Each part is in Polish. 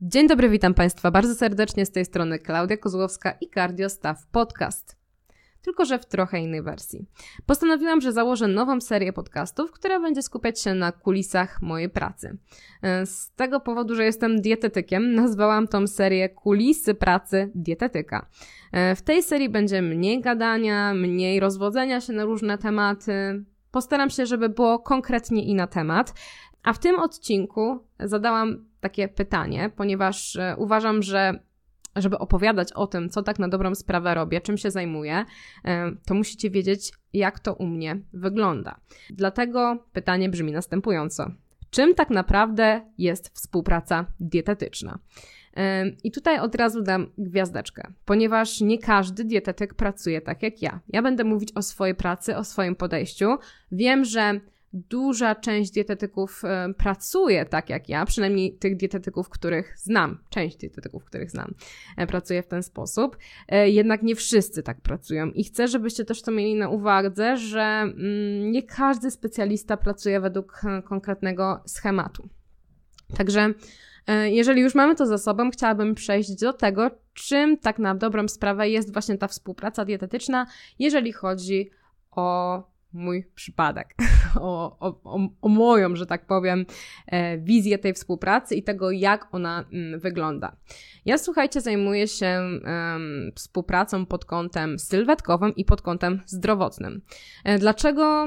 Dzień dobry, witam Państwa bardzo serdecznie z tej strony Klaudia Kozłowska i Staff Podcast. Tylko, że w trochę innej wersji. Postanowiłam, że założę nową serię podcastów, która będzie skupiać się na kulisach mojej pracy. E, z tego powodu, że jestem dietetykiem, nazwałam tą serię Kulisy pracy dietetyka. E, w tej serii będzie mniej gadania, mniej rozwodzenia się na różne tematy. Postaram się, żeby było konkretnie i na temat. A w tym odcinku zadałam takie pytanie, ponieważ e, uważam, że żeby opowiadać o tym, co tak na dobrą sprawę robię, czym się zajmuję, e, to musicie wiedzieć, jak to u mnie wygląda. Dlatego pytanie brzmi następująco: czym tak naprawdę jest współpraca dietetyczna? E, I tutaj od razu dam gwiazdeczkę, ponieważ nie każdy dietetyk pracuje tak jak ja. Ja będę mówić o swojej pracy, o swoim podejściu. Wiem, że duża część dietetyków e, pracuje tak jak ja, przynajmniej tych dietetyków, których znam, część dietetyków, których znam, e, pracuje w ten sposób. E, jednak nie wszyscy tak pracują i chcę, żebyście też to mieli na uwadze, że mm, nie każdy specjalista pracuje według konkretnego schematu. Także jeżeli już mamy to za sobą, chciałabym przejść do tego, czym tak na dobrą sprawę jest właśnie ta współpraca dietetyczna, jeżeli chodzi o mój przypadek, o, o, o, moją, że tak powiem, e, wizję tej współpracy i tego, jak ona mm, wygląda. Ja, słuchajcie, zajmuję się współpracą pod kątem sylwetkowym i pod kątem zdrowotnym. E, dlaczego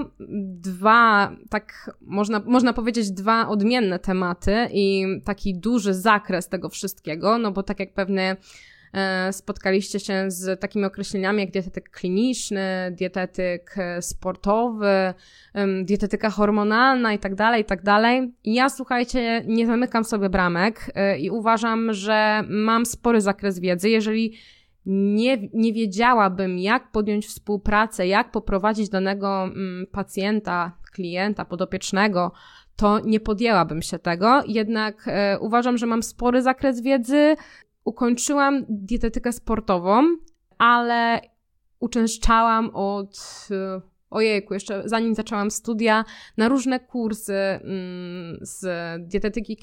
dwa, tak można, można powiedzieć, dwa odmienne tematy i taki duży zakres tego wszystkiego? No bo tak jak pewnie spotkaliście się z takimi określeniami jak dietetyk kliniczny, dietetyk e, sportowy, dietetyka hormonalna i tak dalej, i tak dalej. Ja, słuchajcie, nie zamykam sobie bramek e, i uważam, że mam spory zakres wiedzy. Jeżeli nie, nie wiedziałabym, jak podjąć współpracę, jak poprowadzić danego mm, pacjenta, klienta, podopiecznego, to nie podjęłabym się tego. Jednak e, uważam, że mam spory zakres wiedzy ukończyłam dietetykę sportową, ale uczęszczałam od e, ojejku, jeszcze zanim zaczęłam studia, na różne kursy mm, z dietetyki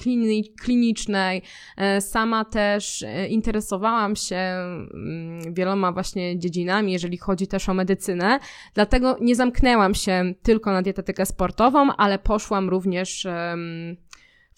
klinicznej. E, sama też e, interesowałam się mm, wieloma właśnie dziedzinami, jeżeli chodzi też o medycynę. Dlatego nie zamknęłam się tylko na dietetykę sportową, ale poszłam również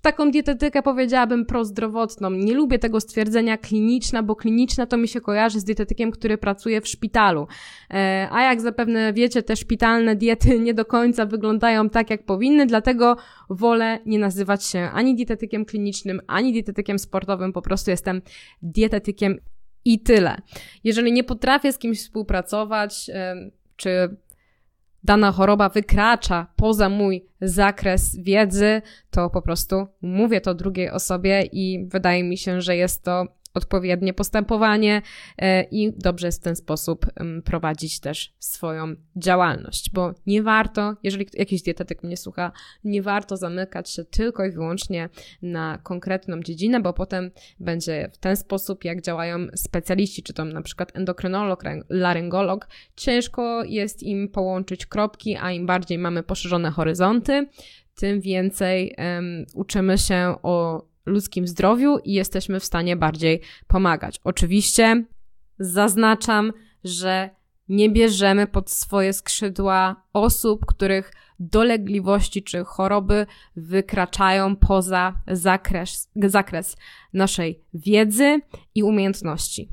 taką dietetykę powiedziałabym prozdrowotną. Nie lubię tego stwierdzenia kliniczna, bo kliniczna to mi się kojarzy z dietetykiem, który pracuje w szpitalu. E, a jak zapewne wiecie, te szpitalne diety nie do końca wyglądają tak, jak powinny, dlatego wolę nie nazywać się ani dietetykiem klinicznym, ani dietetykiem sportowym, po prostu jestem dietetykiem i tyle. Jeżeli nie potrafię z kimś współpracować, czy dana choroba wykracza poza mój zakres wiedzy, to po prostu mówię to drugiej osobie i wydaje mi się, że jest to odpowiednie postępowanie e, i dobrze w ten sposób prowadzić też swoją działalność, bo nie warto, jeżeli jakiś dietetyk mnie słucha, nie warto zamykać się tylko i wyłącznie na konkretną dziedzinę, bo potem będzie w ten sposób, jak działają specjaliści, czy to na przykład endokrynolog, laryngolog, ciężko jest im połączyć kropki, a im bardziej mamy poszerzone horyzonty, tym więcej um, uczymy się o ludzkim zdrowiu i jesteśmy w stanie bardziej pomagać. Oczywiście zaznaczam, że nie bierzemy pod swoje skrzydła osób, których dolegliwości czy choroby wykraczają poza zakres, zakres naszej wiedzy i umiejętności.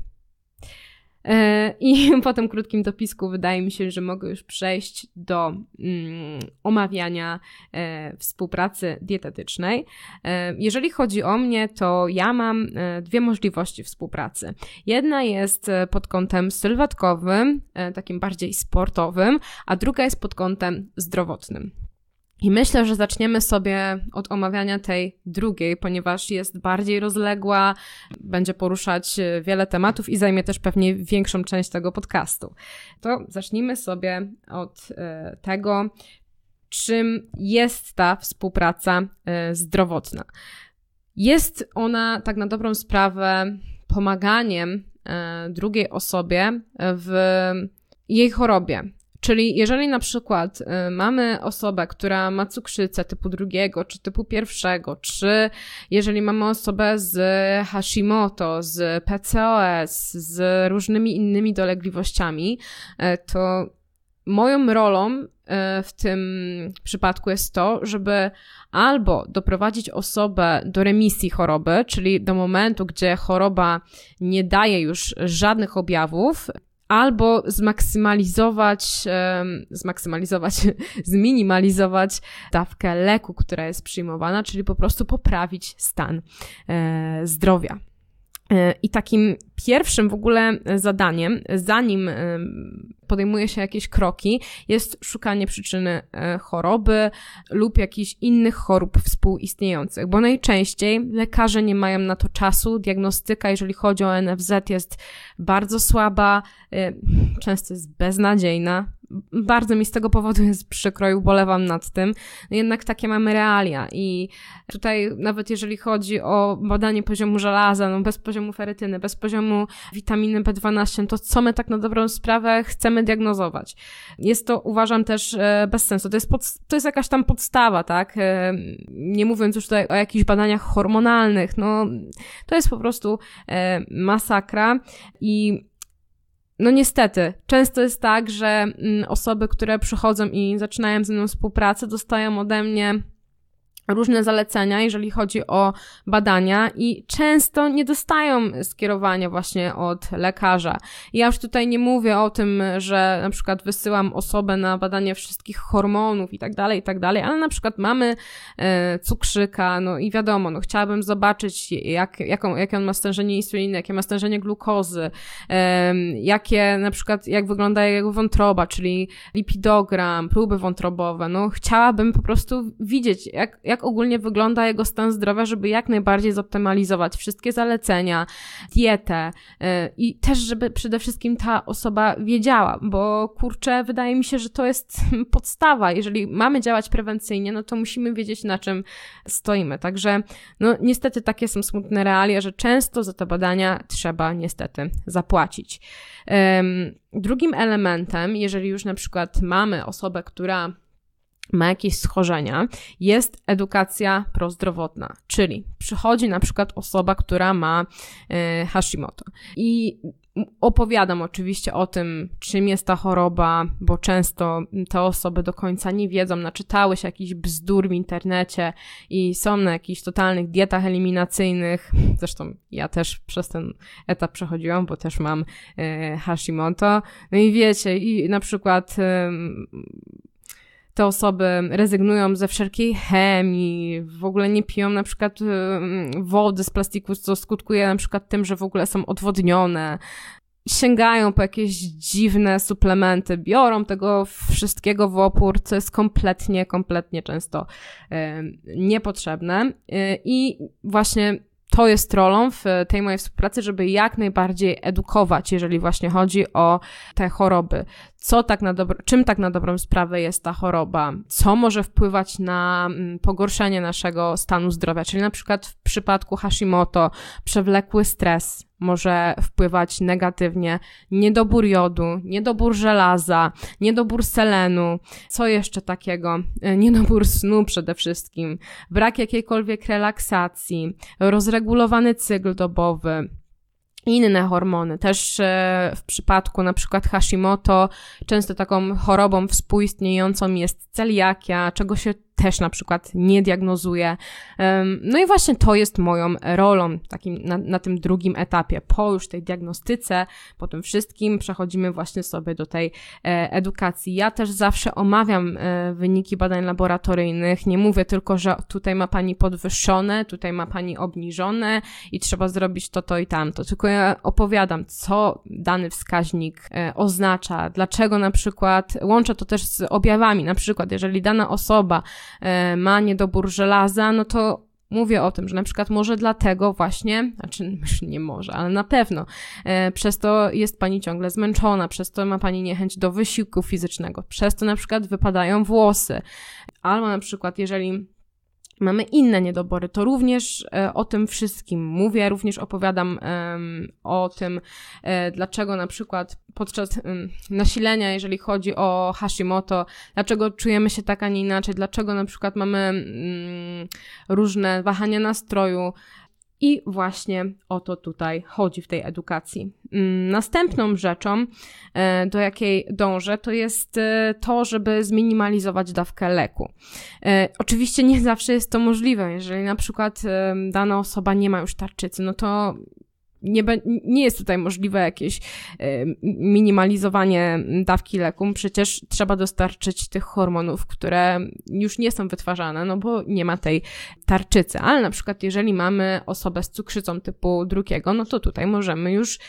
E, I po tym krótkim dopisku wydaje mi się, że mogę już przejść do mm, omawiania e, współpracy dietetycznej. E, jeżeli chodzi o mnie, to ja mam dwie możliwości współpracy. Jedna jest pod kątem sylwetkowym, takim bardziej sportowym, a druga jest pod kątem zdrowotnym. I myślę, że zaczniemy sobie od omawiania tej drugiej, ponieważ jest bardziej rozległa, będzie poruszać e, wiele tematów i zajmie też pewnie większą część tego podcastu. To zacznijmy sobie od e, tego, czym jest ta współpraca e, zdrowotna. Jest ona tak na dobrą sprawę pomaganiem drugiej osobie w jej chorobie, Czyli jeżeli na przykład y, mamy osobę, która ma cukrzycę typu drugiego, czy typu pierwszego, czy jeżeli mamy osobę z Hashimoto, z PCOS, z różnymi innymi dolegliwościami, y, to moją rolą y, w tym przypadku jest to, żeby albo doprowadzić osobę do remisji choroby, czyli do momentu, gdzie choroba nie daje już żadnych objawów, albo zmaksymalizować, zmaksymalizować, zminimalizować dawkę leku, która jest przyjmowana, czyli po prostu poprawić stan e, zdrowia. E, I takim pierwszym w ogóle zadaniem, zanim podejmuje się jakieś kroki, jest szukanie przyczyny e, choroby lub jakichś innych chorób współistniejących, bo najczęściej lekarze nie mają na to czasu. Diagnostyka, jeżeli chodzi o NFZ, jest bardzo słaba, e, często jest beznadziejna bardzo mi z tego powodu jest przykro i ubolewam nad tym. No jednak takie mamy realia i tutaj nawet jeżeli chodzi o badanie poziomu żelaza, no bez poziomu ferytyny, bez poziomu witaminy B12, to co my tak na dobrą sprawę chcemy diagnozować? Jest to, uważam, też e, bez sensu. To jest, pod, to jest jakaś tam podstawa, tak? E, nie mówiąc już tutaj o jakichś badaniach hormonalnych, no to jest po prostu e, masakra i no niestety, często jest tak, że mm, osoby, które przychodzą i zaczynają ze mną współpracę, dostają ode mnie różne zalecenia, jeżeli chodzi o badania i często nie dostają skierowania właśnie od lekarza. Ja już tutaj nie mówię o tym, że na przykład wysyłam osobę na badanie wszystkich hormonów i tak dalej, i tak dalej, ale na przykład mamy e, cukrzyka, no i wiadomo, no chciałabym zobaczyć, jak, jaką, jakie on ma stężenie insuliny, jakie ma stężenie glukozy, e, jakie na przykład, jak wygląda jego wątroba, czyli lipidogram, próby wątrobowe, no chciałabym po prostu widzieć, jak, jak jak ogólnie wygląda jego stan zdrowia, żeby jak najbardziej zoptymalizować wszystkie zalecenia, dietę yy, i też, żeby przede wszystkim ta osoba wiedziała, bo kurczę, wydaje mi się, że to jest podstawa. Jeżeli mamy działać prewencyjnie, no to musimy wiedzieć, na czym stoimy. Także, no niestety takie są smutne realia, że często za te badania trzeba niestety zapłacić. Drugim elementem, jeżeli już na przykład mamy osobę, która ma jakieś schorzenia, jest edukacja prozdrowotna, czyli przychodzi na przykład osoba, która ma e, Hashimoto i opowiadam oczywiście o tym, czym jest ta choroba, bo często te osoby do końca nie wiedzą, naczytały się jakichś bzdur w internecie i są na jakichś totalnych dietach eliminacyjnych. Zresztą ja też przez ten etap przechodziłam, bo też mam e, Hashimoto. No i wiecie, i na przykład te osoby rezygnują ze wszelkiej chemii, w ogóle nie piją na przykład wody z plastiku, co skutkuje na przykład tym, że w ogóle są odwodnione. Sięgają po jakieś dziwne suplementy, biorą tego wszystkiego w opór, co jest kompletnie, kompletnie często niepotrzebne. I właśnie to jest rolą w tej mojej współpracy, żeby jak najbardziej edukować, jeżeli właśnie chodzi o te choroby. Co tak na dobro, czym tak na dobrą sprawę jest ta choroba? Co może wpływać na mm, pogorszenie naszego stanu zdrowia? Czyli na przykład w przypadku Hashimoto przewlekły stres, może wpływać negatywnie. Niedobór jodu, niedobór żelaza, niedobór selenu. Co jeszcze takiego? E, niedobór snu przede wszystkim, brak jakiejkolwiek relaksacji, rozregulowany cykl dobowy, inne hormony. Też e, w przypadku na przykład Hashimoto często taką chorobą współistniejącą jest celiakia, czego się też na przykład nie diagnozuję. No i właśnie to jest moją rolą takim na, na tym drugim etapie. Po już tej diagnostyce, po tym wszystkim przechodzimy właśnie sobie do tej e, edukacji. Ja też zawsze omawiam e, wyniki badań laboratoryjnych. Nie mówię tylko, że tutaj ma pani podwyższone, tutaj ma pani obniżone i trzeba zrobić to, to i tamto. Tylko ja opowiadam, co dany wskaźnik e, oznacza, dlaczego na przykład łączę to też z objawami. Na przykład, jeżeli dana osoba ma niedobór żelaza, no to Mówię o tym, że na przykład może dlatego właśnie, znaczy nie może, ale na pewno, e, przez to jest pani ciągle zmęczona, przez to ma pani niechęć do wysiłku fizycznego, przez to na przykład wypadają włosy, albo na przykład jeżeli mamy inne niedobory, to również e, o tym wszystkim mówię, również opowiadam o tym, e, dlaczego na przykład podczas nasilenia, jeżeli chodzi o Hashimoto, dlaczego czujemy się tak, a nie inaczej, dlaczego na przykład mamy mm, różne wahania nastroju, i właśnie o to tutaj chodzi w tej edukacji. Mm, następną rzeczą, e, do jakiej dążę, to jest e, to, żeby zminimalizować dawkę leku. E, oczywiście nie zawsze jest to możliwe. Jeżeli na przykład dana osoba nie ma już tarczycy, no to nie, nie jest tutaj możliwe jakieś minimalizowanie dawki leku. Przecież trzeba dostarczyć tych hormonów, które już nie są wytwarzane, no bo nie ma tej tarczycy. Ale na przykład, jeżeli mamy osobę z cukrzycą typu drugiego, no to tutaj możemy już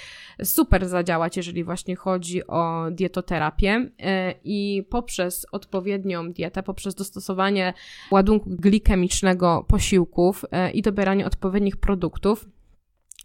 super zadziałać, jeżeli właśnie chodzi o dietoterapię e, i poprzez odpowiednią dietę, poprzez dostosowanie ładunku glikemicznego posiłków e, i dobieranie odpowiednich produktów,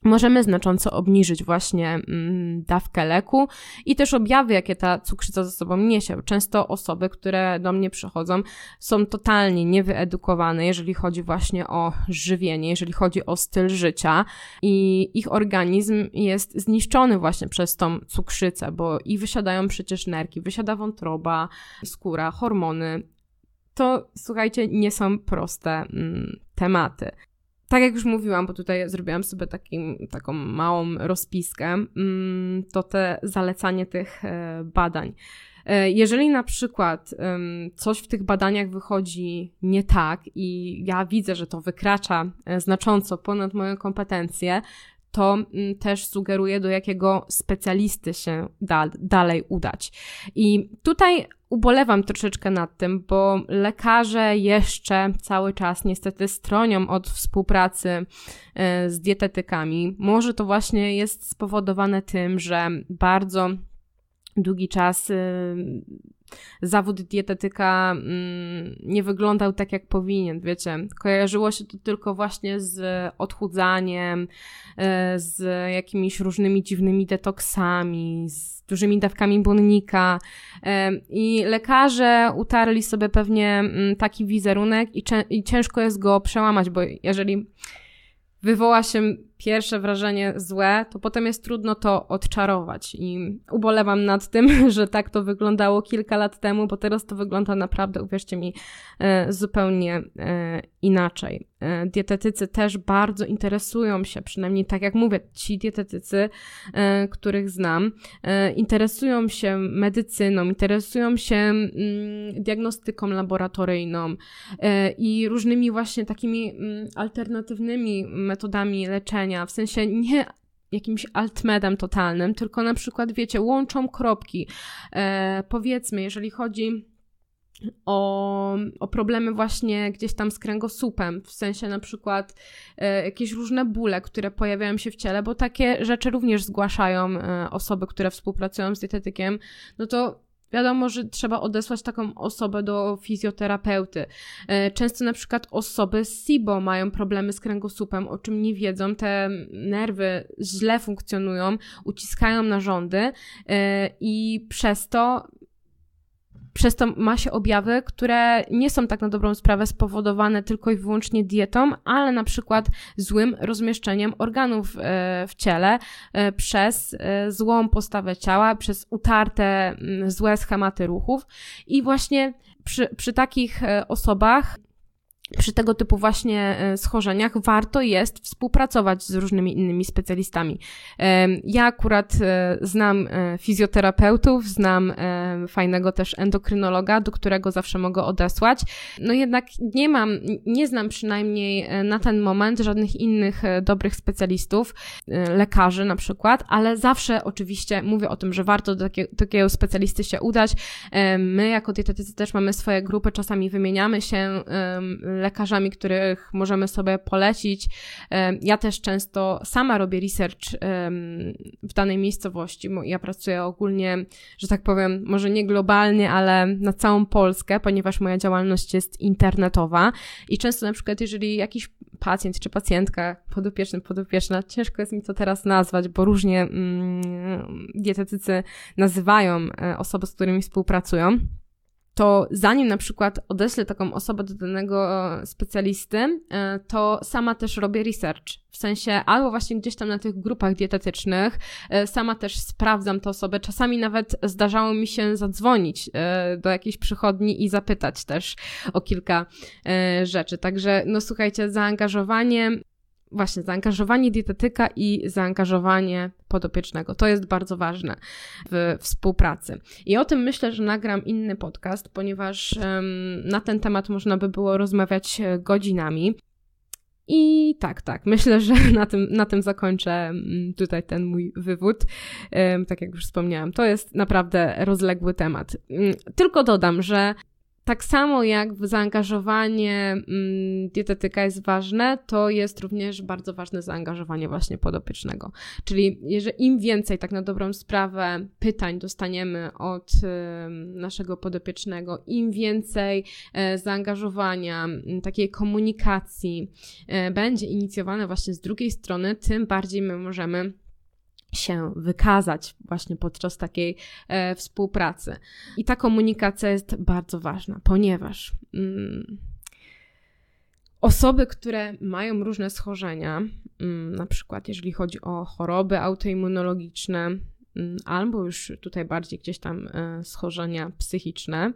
możemy znacząco obniżyć właśnie mm, dawkę leku i też objawy, jakie ta cukrzyca ze sobą niesie. Często osoby, które do mnie przychodzą, są totalnie niewyedukowane, jeżeli chodzi właśnie o żywienie, jeżeli chodzi o styl życia i ich organizm jest zniszczony właśnie przez tą cukrzycę, bo i wysiadają przecież nerki, wysiada wątroba, skóra, hormony. To słuchajcie, nie są proste mm, tematy tak jak już mówiłam, bo tutaj zrobiłam sobie takim, taką małą rozpiskę, mm, to te zalecanie tych e, badań. E, jeżeli na przykład coś w tych badaniach wychodzi nie tak i ja widzę, że to wykracza e, znacząco ponad moje kompetencje, to mm, też sugeruje, do jakiego specjalisty się da, dalej udać. I tutaj ubolewam troszeczkę nad tym, bo lekarze jeszcze cały czas niestety stronią od współpracy e, z dietetykami. Może to właśnie jest spowodowane tym, że bardzo długi czas y, zawód dietetyka mm, nie wyglądał tak, jak powinien, wiecie. Kojarzyło się to tylko właśnie z odchudzaniem, y, z jakimiś różnymi dziwnymi detoksami, z dużymi dawkami błonnika y, i lekarze utarli sobie pewnie mm, taki wizerunek i ciężko jest go przełamać, bo jeżeli wywoła się pierwsze wrażenie złe, to potem jest trudno to odczarować. I ubolewam nad tym, że tak to wyglądało kilka lat temu, bo teraz to wygląda naprawdę, uwierzcie mi, e, zupełnie e, inaczej. E, dietetycy też bardzo interesują się, przynajmniej tak jak mówię, ci dietetycy, których znam, interesują się medycyną, interesują się mm, diagnostyką laboratoryjną i różnymi właśnie takimi mm, alternatywnymi metodami leczenia w sensie nie jakimś altmedem totalnym, tylko na przykład, wiecie, łączą kropki. E, powiedzmy, jeżeli chodzi o, o problemy właśnie gdzieś tam z kręgosłupem, w sensie na przykład e, jakieś różne bóle, które pojawiają się w ciele, bo takie rzeczy również zgłaszają e, osoby, które współpracują z dietetykiem, no to Wiadomo, że trzeba odesłać taką osobę do fizjoterapeuty. E, często na przykład osoby z SIBO mają problemy z kręgosłupem, o czym nie wiedzą, te nerwy źle funkcjonują, uciskają narządy e, i przez to przez to ma się objawy, które nie są tak na dobrą sprawę spowodowane tylko i wyłącznie dietą, ale na przykład złym rozmieszczeniem organów e, w ciele e, przez e, złą postawę ciała, przez utarte złe schematy ruchów. I właśnie przy, przy takich osobach przy tego typu właśnie e, schorzeniach warto jest współpracować z różnymi innymi specjalistami. Ja akurat e, znam e, fizjoterapeutów, znam fajnego też endokrynologa, do którego zawsze mogę odesłać. No jednak nie mam, nie znam przynajmniej na ten moment żadnych innych dobrych specjalistów, lekarzy na przykład, ale zawsze oczywiście mówię o tym, że warto do takiego, specjalisty się udać. My jako dietetycy też mamy swoje grupy, czasami wymieniamy się lekarzami, których możemy sobie polecić. Ja też często sama robię research w danej miejscowości. Ja pracuję ogólnie, że tak powiem, może nie globalnie, ale na całą Polskę, ponieważ moja działalność jest internetowa i często na przykład, jeżeli jakiś pacjent czy pacjentka, podopieczny, podopieczna, ciężko jest mi to teraz nazwać, bo różnie mm, dietetycy nazywają e, osoby, z którymi współpracują to zanim na przykład odeślę taką osobę do danego specjalisty, e, to sama też robię research. W sensie albo właśnie gdzieś tam na tych grupach dietetycznych, e, sama też sprawdzam tę osobę. Czasami nawet zdarzało mi się zadzwonić e, do jakiejś przychodni i zapytać też o kilka rzeczy. Także, no słuchajcie, zaangażowanie właśnie zaangażowanie dietetyka i zaangażowanie podopiecznego. To jest bardzo ważne w współpracy. I o tym myślę, że nagram inny podcast, ponieważ na ten temat można by było rozmawiać e, godzinami. I tak, tak, myślę, że na tym, na tym zakończę mm, tutaj ten mój wywód. Tak jak już wspomniałam, to jest naprawdę rozległy temat. Mm, tylko dodam, że tak samo jak zaangażowanie mm, dietetyka jest ważne, to jest również bardzo ważne zaangażowanie właśnie podopiecznego. Czyli jeżeli im więcej, tak na dobrą sprawę, pytań dostaniemy od y, naszego podopiecznego, im więcej y, zaangażowania, y, takiej komunikacji e, będzie inicjowane właśnie z drugiej strony, tym bardziej my możemy się wykazać właśnie podczas takiej e, współpracy. I ta komunikacja jest bardzo ważna, ponieważ mm, osoby, które mają różne schorzenia, mm, na przykład jeżeli chodzi o choroby autoimmunologiczne, mm, albo już tutaj bardziej gdzieś tam e, schorzenia psychiczne,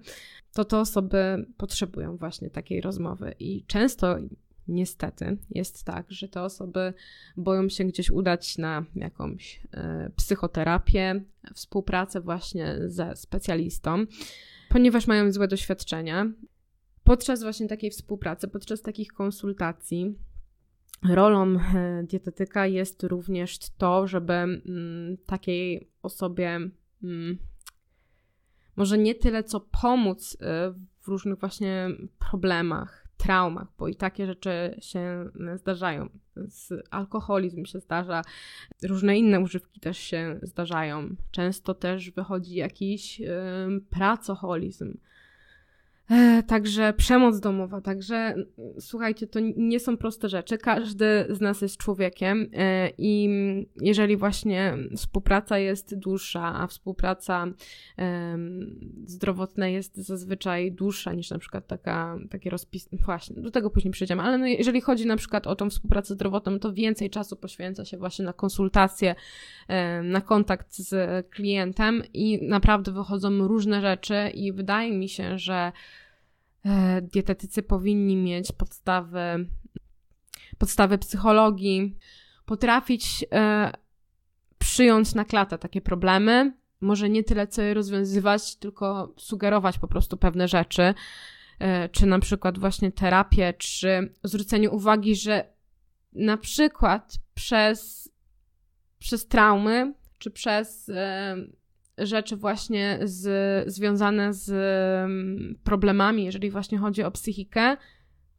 to te osoby potrzebują właśnie takiej rozmowy. I często niestety jest tak, że te osoby boją się gdzieś udać na jakąś e, psychoterapię, współpracę właśnie ze specjalistą, ponieważ mają złe doświadczenia. Podczas właśnie takiej współpracy, podczas takich konsultacji, rolą e, dietetyka jest również to, żeby mm, takiej osobie mm, może nie tyle co pomóc e, w różnych właśnie problemach, traumach, bo i takie rzeczy się zdarzają. Alkoholizm się zdarza, różne inne używki też się zdarzają. Często też wychodzi jakiś yy, pracoholizm E, także przemoc domowa, także słuchajcie, to nie są proste rzeczy. Każdy z nas jest człowiekiem e, i jeżeli właśnie współpraca jest dłuższa, a współpraca zdrowotna jest zazwyczaj dłuższa niż na przykład taka, takie rozpis, właśnie, do tego później przejdziemy, ale no jeżeli chodzi na przykład o tą współpracę zdrowotną, to więcej czasu poświęca się właśnie na konsultacje, na kontakt z klientem i naprawdę wychodzą różne rzeczy i wydaje mi się, że E, dietetycy powinni mieć podstawy, podstawy psychologii, potrafić e, przyjąć na klatę takie problemy, może nie tyle co je rozwiązywać, tylko sugerować po prostu pewne rzeczy, e, czy na przykład właśnie terapię, czy zwrócenie uwagi, że na przykład przez, przez traumy, czy przez rzeczy właśnie z, związane z mm, problemami, jeżeli właśnie chodzi o psychikę,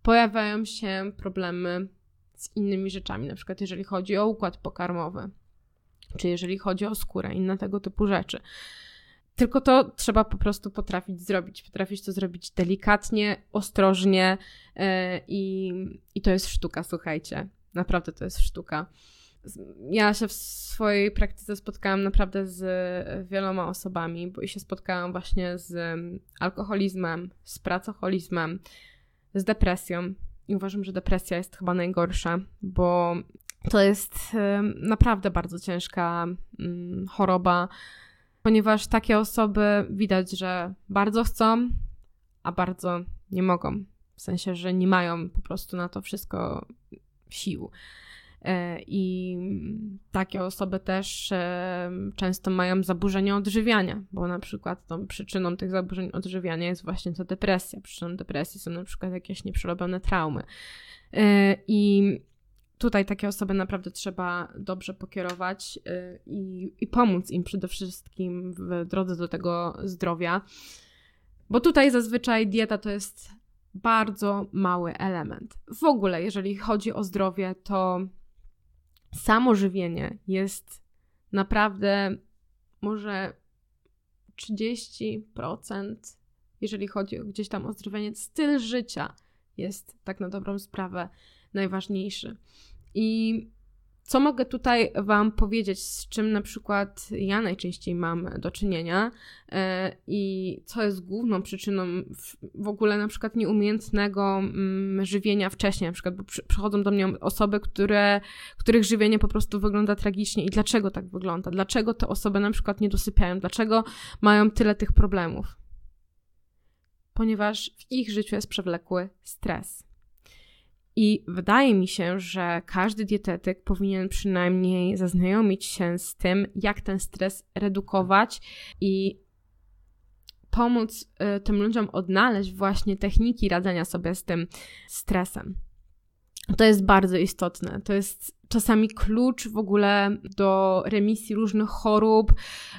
pojawiają się problemy z innymi rzeczami, na przykład jeżeli chodzi o układ pokarmowy, czy jeżeli chodzi o skórę, inne tego typu rzeczy. Tylko to trzeba po prostu potrafić zrobić. Potrafić to zrobić delikatnie, ostrożnie yy, i, i to jest sztuka, słuchajcie. Naprawdę to jest sztuka ja się w swojej praktyce spotkałam naprawdę z wieloma osobami, bo się spotkałam właśnie z alkoholizmem, z pracoholizmem, z depresją. I uważam, że depresja jest chyba najgorsza, bo to jest naprawdę bardzo ciężka mm, choroba, ponieważ takie osoby widać, że bardzo chcą, a bardzo nie mogą. W sensie, że nie mają po prostu na to wszystko sił. E, I takie osoby też e, często mają zaburzenia odżywiania, bo na przykład tą przyczyną tych zaburzeń odżywiania jest właśnie ta depresja. Przyczyną depresji są na przykład jakieś nieprzerobione traumy. E, I tutaj takie osoby naprawdę trzeba dobrze pokierować i, i pomóc im przede wszystkim w drodze do tego zdrowia. Bo tutaj zazwyczaj dieta to jest bardzo mały element. W ogóle, jeżeli chodzi o zdrowie, to samo żywienie jest naprawdę może 30%, jeżeli chodzi o gdzieś tam o zdrowienie, styl życia jest tak na dobrą sprawę najważniejszy. I Co mogę tutaj Wam powiedzieć, z czym na przykład ja najczęściej mam do czynienia e, i co jest główną przyczyną w ogóle na przykład nieumiejętnego mm, żywienia wcześniej, na przykład, bo przychodzą do mnie osoby, które, których żywienie po prostu wygląda tragicznie i dlaczego tak wygląda? Dlaczego te osoby na przykład nie dosypiają? Dlaczego mają tyle tych problemów? Ponieważ w ich życiu jest przewlekły stres. I wydaje mi się, że każdy dietetyk powinien przynajmniej zaznajomić się z tym, jak ten stres redukować i pomóc y, tym ludziom odnaleźć właśnie techniki radzenia sobie z tym stresem. To jest bardzo istotne. To jest czasami klucz w ogóle do remisji różnych chorób,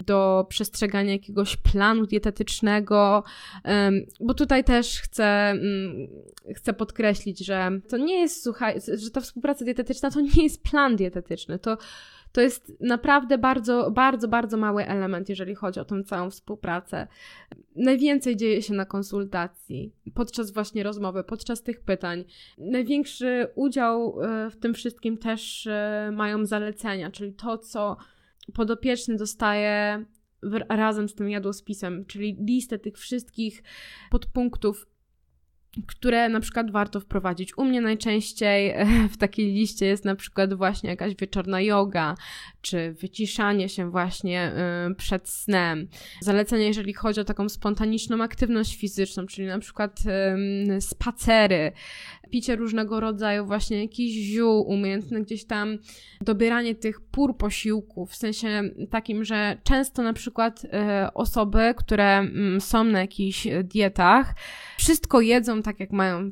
do przestrzegania jakiegoś planu dietetycznego, bo tutaj też chcę, mm, chcę podkreślić, że to nie jest, słuchaj, że ta współpraca dietetyczna to nie jest plan dietetyczny, to to jest naprawdę bardzo, bardzo, bardzo mały element, jeżeli chodzi o tą całą współpracę. Najwięcej dzieje się na konsultacji, podczas właśnie rozmowy, podczas tych pytań. Największy udział e, w tym wszystkim też e, mają zalecenia, czyli to, co podopieczny dostaje razem z tym jadłospisem, czyli listę tych wszystkich podpunktów, które na przykład warto wprowadzić. U mnie najczęściej w takiej liście jest na przykład właśnie jakaś wieczorna yoga, czy wyciszanie się właśnie y, przed snem. Zalecenia, jeżeli chodzi o taką spontaniczną aktywność fizyczną, czyli na przykład spacery, picie różnego rodzaju właśnie jakichś ziół, umiejętne gdzieś tam dobieranie tych pór posiłków, w sensie takim, że często na przykład y, osoby, które mm, są na jakichś dietach, wszystko jedzą tak, jak mają y,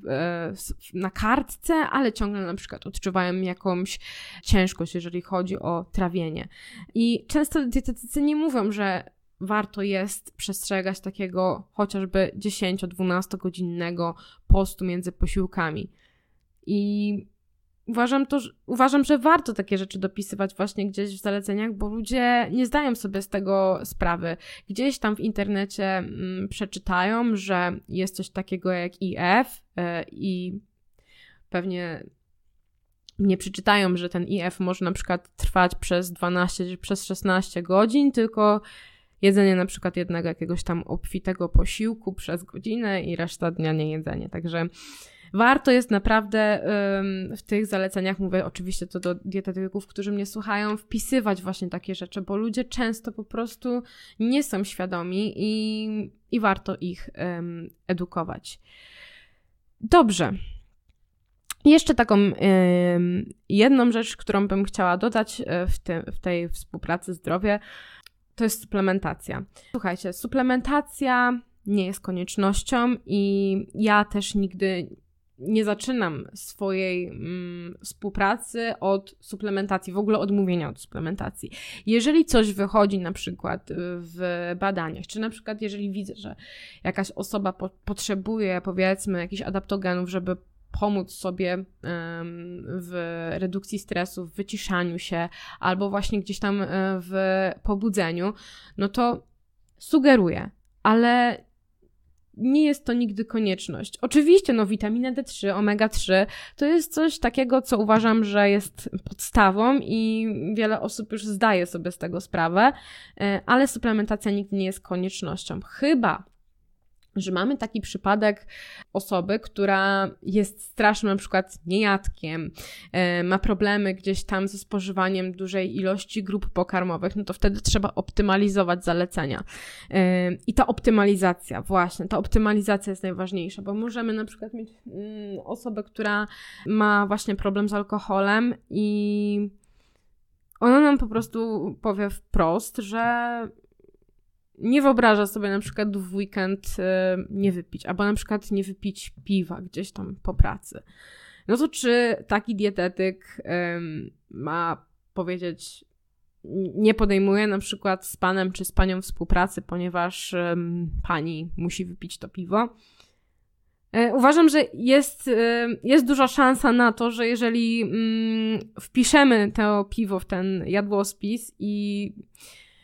na kartce, ale ciągle na przykład odczuwają jakąś ciężkość, jeżeli chodzi o trawienie. I często dietetycy nie mówią, że warto jest przestrzegać takiego chociażby 10-12 godzinnego postu między posiłkami. I uważam, to, uważam, że warto takie rzeczy dopisywać właśnie gdzieś w zaleceniach, bo ludzie nie zdają sobie z tego sprawy. Gdzieś tam w internecie mm, przeczytają, że jest coś takiego jak IF yy, i pewnie nie przeczytają, że ten IF może na przykład trwać przez 12 czy przez 16 godzin, tylko jedzenie na przykład jednego jakiegoś tam obfitego posiłku przez godzinę i reszta dnia nie jedzenie. Także warto jest naprawdę w tych zaleceniach, mówię oczywiście to do dietetyków, którzy mnie słuchają, wpisywać właśnie takie rzeczy, bo ludzie często po prostu nie są świadomi i, i warto ich edukować. Dobrze. Jeszcze taką y, jedną rzecz, którą bym chciała dodać e, w, te, w tej współpracy zdrowie, to jest suplementacja. Słuchajcie, suplementacja nie jest koniecznością i ja też nigdy nie zaczynam swojej mm, współpracy od suplementacji, w ogóle odmówienia od suplementacji. Jeżeli coś wychodzi na przykład w badaniach, czy na przykład jeżeli widzę, że jakaś osoba po potrzebuje powiedzmy jakichś adaptogenów, żeby pomóc sobie w redukcji stresu, w wyciszaniu się, albo właśnie gdzieś tam e, w pobudzeniu, no to sugeruję, ale nie jest to nigdy konieczność. Oczywiście, no, witamina D3, omega-3 to jest coś takiego, co uważam, że jest podstawą i wiele osób już zdaje sobie z tego sprawę, e, ale suplementacja nigdy nie jest koniecznością. Chyba że mamy taki przypadek osoby, która jest strasznym na przykład niejadkiem, e, ma problemy gdzieś tam ze spożywaniem dużej ilości grup pokarmowych, no to wtedy trzeba optymalizować zalecenia. E, I ta optymalizacja, właśnie, ta optymalizacja jest najważniejsza, bo możemy na przykład mieć mm, osobę, która ma właśnie problem z alkoholem i ona nam po prostu powie wprost, że nie wyobraża sobie na przykład w weekend y, nie wypić, albo na przykład nie wypić piwa gdzieś tam po pracy. No to czy taki dietetyk ma powiedzieć, nie podejmuje na przykład z panem czy z panią współpracy, ponieważ pani musi wypić to piwo? E, uważam, że jest, y, jest duża szansa na to, że jeżeli mm, wpiszemy to piwo w ten jadłospis i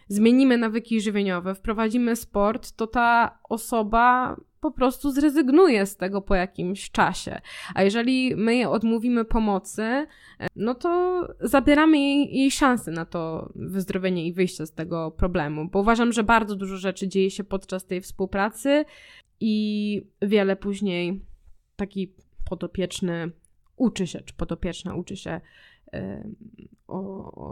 zmienimy nawyki żywieniowe, wprowadzimy sport, to ta osoba po prostu zrezygnuje z tego po jakimś czasie. A jeżeli my jej odmówimy pomocy, no to zabieramy jej, jej szansę na to wyzdrowienie i wyjście z tego problemu, bo uważam, że bardzo dużo rzeczy dzieje się podczas tej współpracy i wiele później taki podopieczny uczy się, czy podopieczna uczy się o,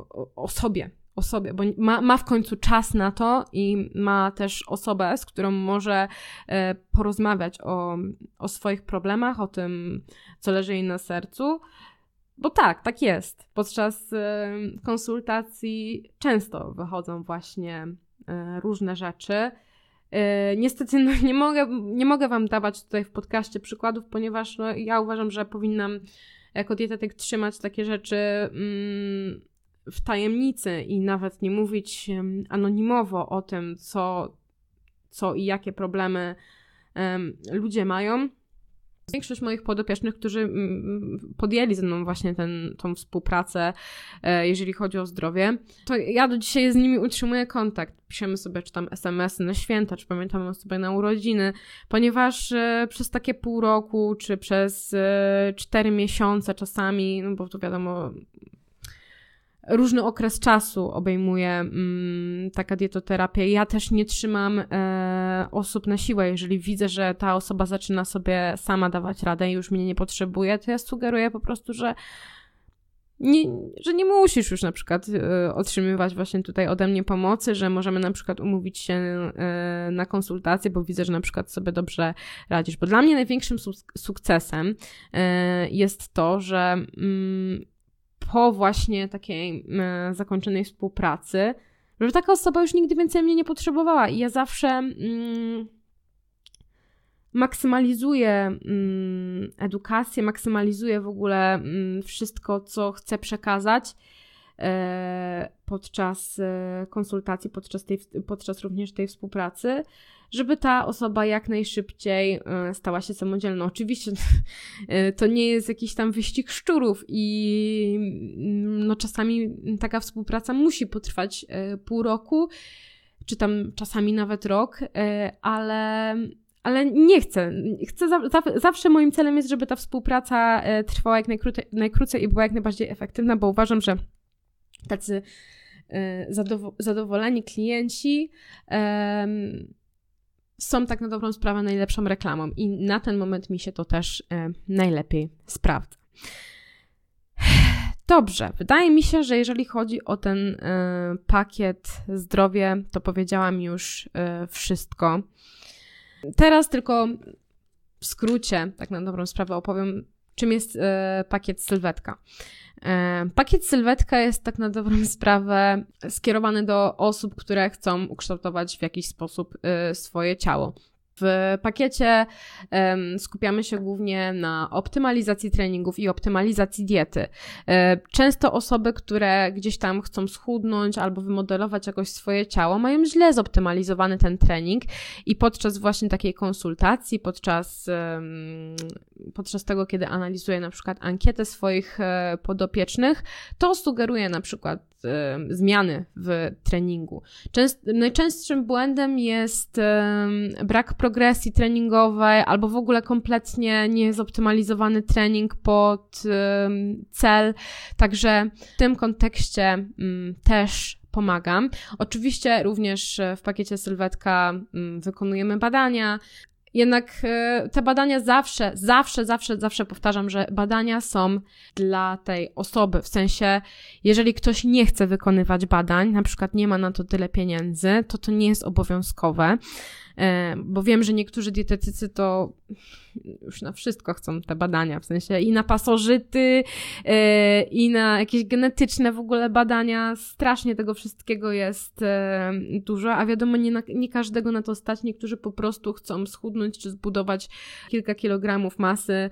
o, o sobie, o sobie, bo ma, ma w końcu czas na to i ma też osobę, z którą może e, porozmawiać o, o swoich problemach, o tym, co leży jej na sercu. Bo tak, tak jest. Podczas e, konsultacji często wychodzą właśnie e, różne rzeczy. Niestety no, nie, mogę, nie mogę Wam dawać tutaj w podcaście przykładów, ponieważ no, ja uważam, że powinnam jako dietetyk trzymać takie rzeczy mm, w tajemnicy i nawet nie mówić anonimowo o tym, co, co i jakie problemy um, ludzie mają. Większość moich podopiecznych, którzy podjęli ze mną właśnie ten, tą współpracę, e, jeżeli chodzi o zdrowie, to ja do dzisiaj z nimi utrzymuję kontakt. Piszemy sobie czy tam SMS-y na święta, czy pamiętamy sobie na urodziny, ponieważ e, przez takie pół roku, czy przez e, cztery miesiące czasami, no bo to wiadomo, różny okres czasu obejmuje mm, taka dietoterapia. Ja też nie trzymam e, osób na siłę. Jeżeli widzę, że ta osoba zaczyna sobie sama dawać radę i już mnie nie potrzebuje, to ja sugeruję po prostu, że nie, że nie musisz już na przykład e, otrzymywać właśnie tutaj ode mnie pomocy, że możemy na przykład umówić się e, na konsultację, bo widzę, że na przykład sobie dobrze radzisz. Bo dla mnie największym su sukcesem jest to, że mm, po właśnie takiej zakończonej współpracy, że taka osoba już nigdy więcej mnie nie potrzebowała i ja zawsze mm, maksymalizuję mm, edukację, maksymalizuję w ogóle mm, wszystko, co chcę przekazać podczas e, konsultacji, podczas, tej, podczas również tej współpracy, żeby ta osoba jak najszybciej e, stała się samodzielna. Oczywiście e, to nie jest jakiś tam wyścig szczurów i mm, no czasami taka współpraca musi potrwać e, pół roku, czy tam czasami nawet rok, ale ale nie chcę. chcę za, za, zawsze moim celem jest, żeby ta współpraca trwała jak najkrócej, najkrócej i była jak najbardziej efektywna, bo uważam, że tacy zadowoleni klienci są tak na dobrą sprawę najlepszą reklamą i na ten moment mi się to też e, najlepiej sprawdza. Dobrze, wydaje mi się, że jeżeli chodzi o ten y, pakiet zdrowie, to powiedziałam już wszystko. Teraz tylko w skrócie, tak na dobrą sprawę opowiem, czym jest pakiet sylwetka. Pakiet sylwetka jest tak na dobrą sprawę skierowany do osób, które chcą ukształtować w jakiś sposób y, swoje ciało. W pakiecie um, skupiamy się głównie na optymalizacji treningów i optymalizacji diety. E, często osoby, które gdzieś tam chcą schudnąć albo wymodelować jakoś swoje ciało, mają źle zoptymalizowany ten trening i podczas właśnie takiej konsultacji, podczas, um, podczas tego, kiedy analizuję na przykład ankietę swoich e, podopiecznych, to sugeruję na przykład zmiany w treningu. Częst, najczęstszym błędem jest brak progresji treningowej albo w ogóle kompletnie niezoptymalizowany trening pod cel. Także w tym kontekście mm, też pomagam. Oczywiście również w pakiecie sylwetka mm, wykonujemy badania, jednak e, te badania zawsze, zawsze, zawsze, zawsze powtarzam, że badania są dla tej osoby. W sensie, jeżeli ktoś nie chce wykonywać badań, na przykład nie ma na to tyle pieniędzy, to to nie jest obowiązkowe. E, bo wiem, że niektórzy dietetycy to już na wszystko chcą te badania, w sensie i na pasożyty, e, i na jakieś genetyczne w ogóle badania. Strasznie tego wszystkiego jest e, dużo, a wiadomo, nie, na, nie każdego na to stać. Niektórzy po prostu chcą schudnąć czy zbudować kilka kilogramów masy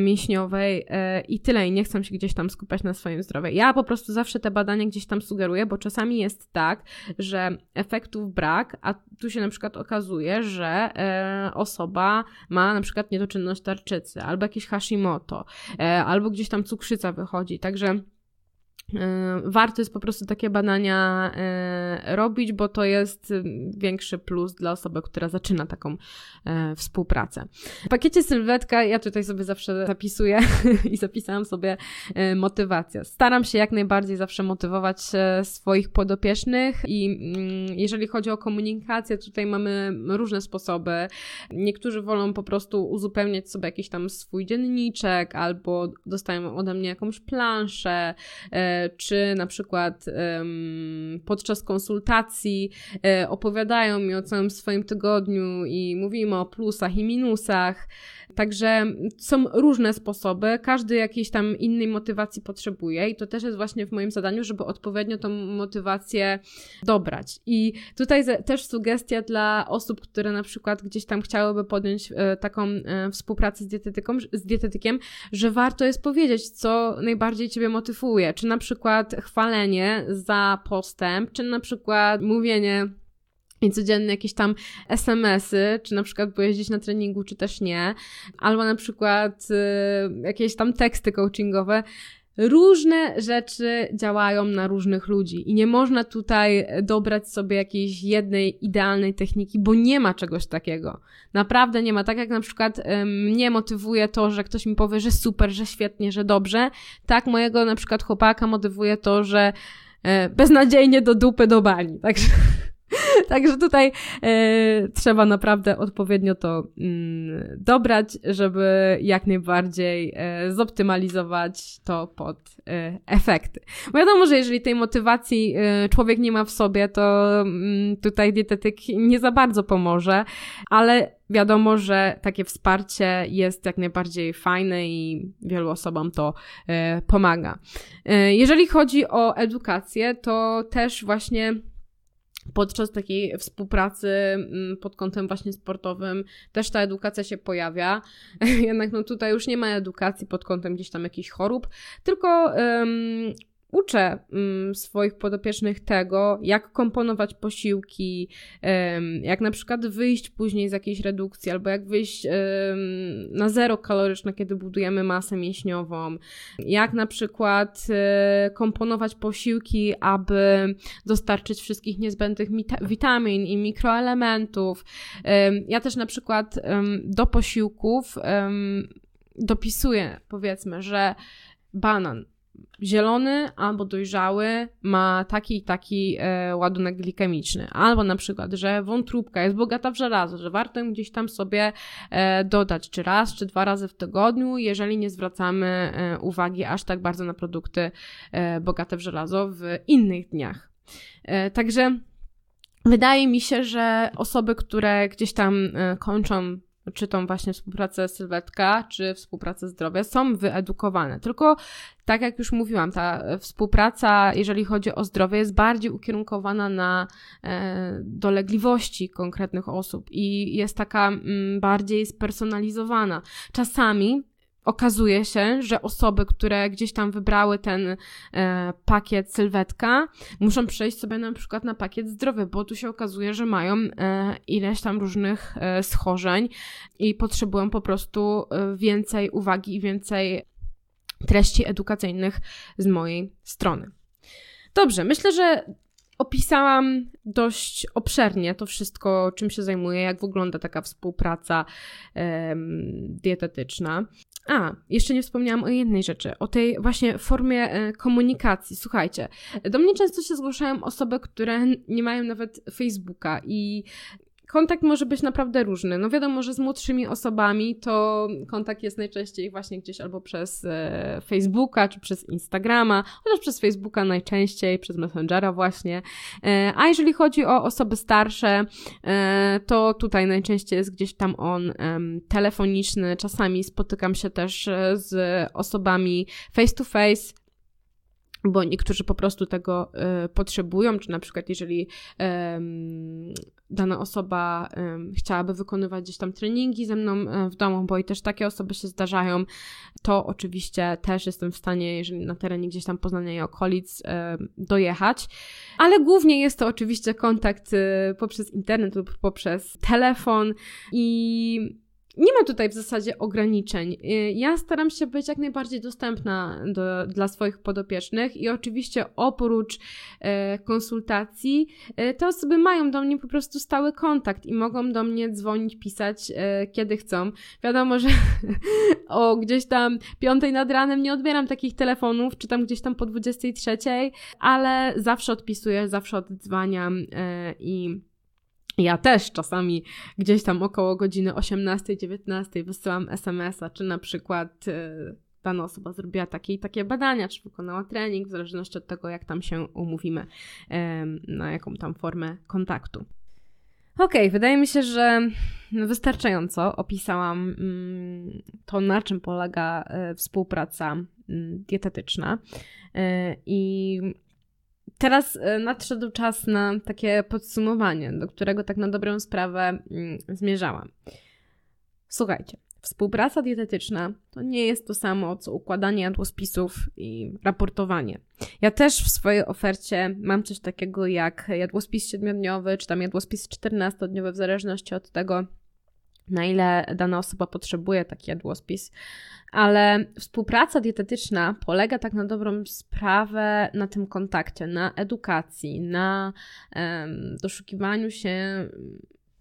mięśniowej i tyle, i nie chcą się gdzieś tam skupiać na swoim zdrowiu. Ja po prostu zawsze te badania gdzieś tam sugeruję, bo czasami jest tak, że efektów brak, a tu się na przykład okazuje, że e, osoba ma przykład niedoczynność tarczycy, albo jakieś Hashimoto, e, albo gdzieś tam cukrzyca wychodzi. Także warto jest po prostu takie badania e, robić, bo to jest większy plus dla osoby, która zaczyna taką e, współpracę. W pakiecie sylwetka ja tutaj sobie zawsze zapisuję i zapisałam sobie motywację. Staram się jak najbardziej zawsze motywować swoich podopiecznych i mm, jeżeli chodzi o komunikację, tutaj mamy różne sposoby. Niektórzy wolą po prostu uzupełniać sobie jakiś tam swój dzienniczek albo dostają ode mnie jakąś planszę czy na przykład podczas konsultacji e, opowiadają mi o całym swoim tygodniu i mówimy o plusach i minusach. Także są różne sposoby, każdy jakiejś tam innej motywacji potrzebuje i to też jest właśnie w moim zadaniu, żeby odpowiednio tą motywację dobrać. I tutaj też sugestia dla osób, które na przykład gdzieś tam chciałyby podjąć e, taką e, współpracę z dietetyką, z dietetykiem, że warto jest powiedzieć, co najbardziej Ciebie motywuje. Czy na przykład chwalenie za postęp, czy na przykład mówienie i codziennie jakieś tam SMS-y, czy na przykład pojeździć na treningu, czy też nie, albo na przykład y, jakieś tam teksty coachingowe. Różne rzeczy działają na różnych ludzi i nie można tutaj dobrać sobie jakiejś jednej idealnej techniki, bo nie ma czegoś takiego. Naprawdę nie ma. Tak jak na przykład mnie motywuje to, że ktoś mi powie, że super, że świetnie, że dobrze, tak mojego na przykład chłopaka motywuje to, że y, beznadziejnie do dupy do bani. Także Także tutaj e, trzeba naprawdę odpowiednio to mm, dobrać, żeby jak najbardziej e, zoptymalizować to pod e, efekty. Wiadomo, że jeżeli tej motywacji człowiek nie ma w sobie, to mm, tutaj dietetyk nie za bardzo pomoże, ale wiadomo, że takie wsparcie jest jak najbardziej fajne i wielu osobom to pomaga. Jeżeli chodzi o edukację, to też właśnie podczas takiej współpracy mm, pod kątem właśnie sportowym też ta edukacja się pojawia. Jednak no tutaj już nie ma edukacji pod kątem gdzieś tam jakichś chorób, tylko um, uczę mm, swoich podopiecznych tego, jak komponować posiłki, jak na przykład wyjść później z jakiejś redukcji, albo jak wyjść na zero kaloryczne, kiedy budujemy masę mięśniową, jak na przykład e, komponować posiłki, aby dostarczyć wszystkich niezbędnych witamin i mikroelementów. Ja też na przykład do posiłków dopisuję, powiedzmy, że banan zielony albo dojrzały ma taki i taki e, ładunek glikemiczny. Albo na przykład, że wątróbka jest bogata w żelazo, że warto ją gdzieś tam sobie e, dodać, czy raz, czy dwa razy w tygodniu, jeżeli nie zwracamy e, uwagi aż tak bardzo na produkty e, bogate w żelazo w innych dniach. E, także wydaje mi się, że osoby, które gdzieś tam e, kończą czy tą właśnie współpracę sylwetka, czy współpracę zdrowia, są wyedukowane. Tylko, tak jak już mówiłam, ta współpraca, jeżeli chodzi o zdrowie, jest bardziej ukierunkowana na e, dolegliwości konkretnych osób i jest taka m, mm, bardziej spersonalizowana. Czasami okazuje się, że osoby, które gdzieś tam wybrały ten e, pakiet sylwetka, muszą przejść sobie na przykład na pakiet zdrowy, bo tu się okazuje, że mają e, ileś tam różnych e, schorzeń i potrzebują po prostu e, więcej uwagi i więcej treści edukacyjnych z mojej strony. Dobrze, myślę, że opisałam dość obszernie to wszystko, czym się zajmuję, jak wygląda taka współpraca dietetyczna. A, jeszcze nie wspomniałam o jednej rzeczy, o tej właśnie formie e, komunikacji. Słuchajcie, do mnie często się zgłaszają osoby, które nie mają nawet Facebooka i kontakt może być naprawdę różny. No wiadomo, że z młodszymi osobami to kontakt jest najczęściej właśnie gdzieś albo przez e, Facebooka, czy przez Instagrama, chociaż przez Facebooka najczęściej, przez Messengera właśnie. E, a jeżeli chodzi o osoby starsze, e, to tutaj najczęściej jest gdzieś tam on telefoniczny. Czasami spotykam się też e, z osobami face to face, bo niektórzy po prostu tego y, potrzebują, czy na przykład jeżeli y, dana osoba y, chciałaby wykonywać gdzieś tam treningi ze mną e, w domu, bo i też takie osoby się zdarzają, to oczywiście też jestem w stanie, jeżeli na terenie gdzieś tam Poznania i okolic, dojechać. Ale głównie jest to oczywiście kontakt poprzez internet lub poprzez telefon i nie ma tutaj w zasadzie ograniczeń. Y, ja staram się być jak najbardziej dostępna do, dla swoich podopiecznych i oczywiście oprócz e, konsultacji, e, te osoby mają do mnie po prostu stały kontakt i mogą do mnie dzwonić, pisać e, kiedy chcą. Wiadomo, że o gdzieś tam piątej nad ranem nie odbieram takich telefonów, czy tam gdzieś tam po 23, ale zawsze odpisuję, zawsze oddzwaniam e, i ja też czasami gdzieś tam około godziny 18-19 wysyłam SMS-a, czy na przykład y, dana osoba zrobiła takie i takie badania, czy wykonała trening, w zależności od tego, jak tam się umówimy, na jaką tam formę kontaktu. Okay, wydaje mi się, że wystarczająco opisałam mm, to, na czym polega y, współpraca mm, dietetyczna. Y, I Teraz e, nadszedł czas na takie podsumowanie, do którego tak na dobrą sprawę mm, zmierzałam. Słuchajcie, współpraca dietetyczna to nie jest to samo co układanie jadłospisów i raportowanie. Ja też w swojej ofercie mam coś takiego jak jadłospis siedmiodniowy, czy tam jadłospis czternastodniowy, w zależności od tego, na ile dana osoba potrzebuje taki jadłospis. Ale współpraca dietetyczna polega tak na dobrą sprawę na tym kontakcie, na edukacji, na um, doszukiwaniu się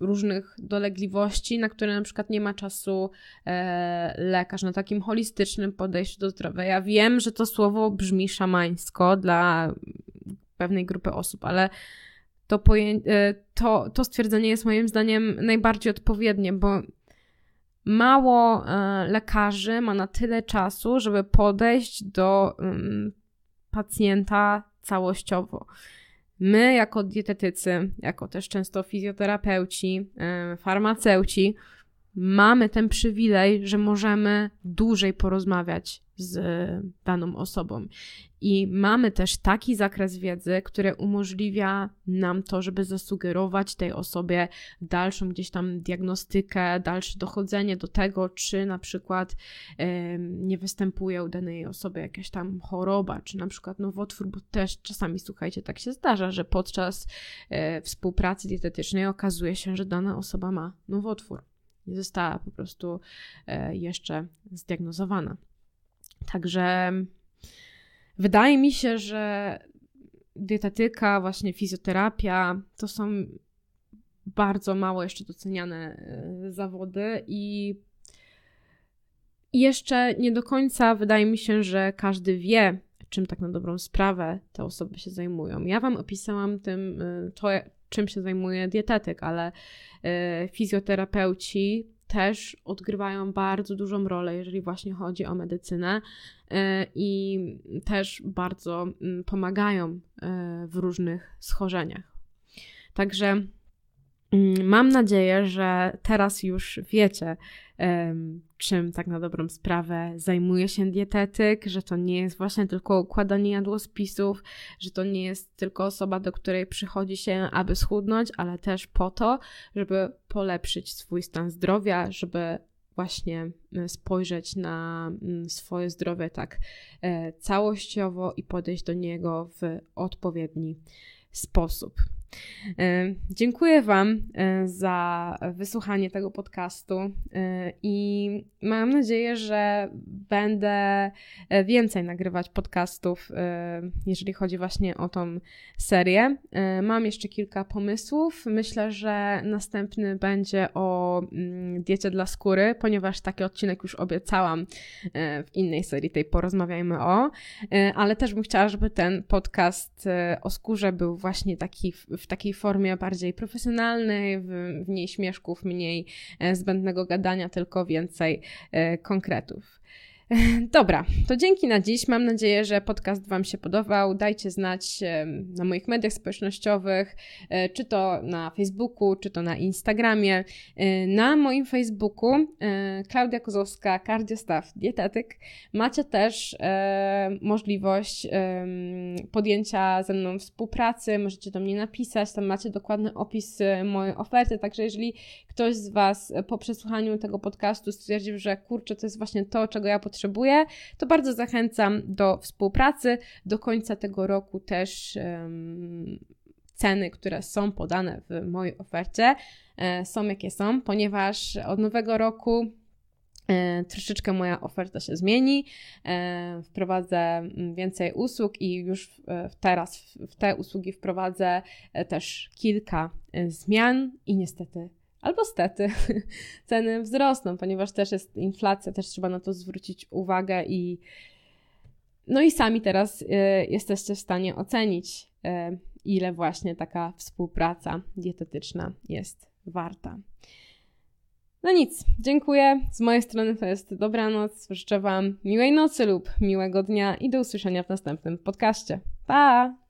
różnych dolegliwości, na które na przykład nie ma czasu e, lekarz, na takim holistycznym podejściu do zdrowia. Ja wiem, że to słowo brzmi szamańsko dla pewnej grupy osób, ale to, e, to, to stwierdzenie jest moim zdaniem najbardziej odpowiednie, bo mało e, lekarzy ma na tyle czasu, żeby podejść do pacjenta całościowo. My, jako dietetycy, jako też często fizjoterapeuci, e, farmaceuci, mamy ten przywilej, że możemy dłużej porozmawiać z daną osobą. I mamy też taki zakres wiedzy, który umożliwia nam to, żeby zasugerować tej osobie dalszą gdzieś tam diagnostykę, dalsze dochodzenie do tego, czy na przykład nie występuje u danej osoby jakaś tam choroba, czy na przykład nowotwór, bo też czasami, słuchajcie, tak się zdarza, że podczas e, współpracy dietetycznej okazuje się, że dana osoba ma nowotwór. Nie została po prostu e, jeszcze zdiagnozowana. Także wydaje mi się, że dietetyka, właśnie fizjoterapia to są bardzo mało jeszcze doceniane e, zawody i jeszcze nie do końca wydaje mi się, że każdy wie, czym tak na dobrą sprawę te osoby się zajmują. Ja Wam opisałam tym, e, to, czym się zajmuje dietetyk, ale e, fizjoterapeuci też odgrywają bardzo dużą rolę, jeżeli właśnie chodzi o medycynę e, i też bardzo mm, pomagają e, w różnych schorzeniach. Także Mm, mam nadzieję, że teraz już wiecie, czym tak na dobrą sprawę zajmuje się dietetyk, że to nie jest właśnie tylko układanie jadłospisów, że to nie jest tylko osoba, do której przychodzi się, aby schudnąć, ale też po to, żeby polepszyć swój stan zdrowia, żeby właśnie spojrzeć na mm, swoje zdrowie tak e, całościowo i podejść do niego w odpowiedni sposób. E, dziękuję Wam e, za wysłuchanie tego podcastu e, i mam nadzieję, że będę więcej nagrywać podcastów, jeżeli chodzi właśnie o tą serię. Mam jeszcze kilka pomysłów. Myślę, że następny będzie o mm, diecie dla skóry, ponieważ taki odcinek już obiecałam w innej serii, tej porozmawiajmy o, ale też bym chciała, żeby ten podcast o skórze był właśnie taki w takiej formie bardziej profesjonalnej, w, w mniej śmieszków, mniej e, zbędnego gadania, tylko więcej e, konkretów. Dobra, to dzięki na dziś. Mam nadzieję, że podcast Wam się podobał. Dajcie znać na moich mediach społecznościowych, e, czy to na Facebooku, czy to na Instagramie. E, na moim Facebooku e, Klaudia Kozłowska, kardiostaw, dietetyk. Macie też możliwość podjęcia ze mną współpracy. Możecie do mnie napisać, tam macie dokładny opis mojej oferty. Także jeżeli ktoś z Was po przesłuchaniu tego podcastu stwierdził, że kurczę, to jest właśnie to, czego ja potrzebuję, potrzebuję, to bardzo zachęcam do współpracy. Do końca tego roku też ceny, które są podane w mojej ofercie, są jakie są, ponieważ od nowego roku troszeczkę moja oferta się zmieni. Wprowadzę mm, więcej usług i już teraz w te usługi wprowadzę też kilka zmian i niestety albo stety ceny wzrosną, ponieważ też jest inflacja, też trzeba na to zwrócić uwagę i no i sami teraz y, jesteście w stanie ocenić, y, ile właśnie taka współpraca dietetyczna jest warta. No nic, dziękuję. Z mojej strony to jest dobranoc. Życzę Wam miłej nocy lub miłego dnia i do usłyszenia w następnym podcaście. Pa!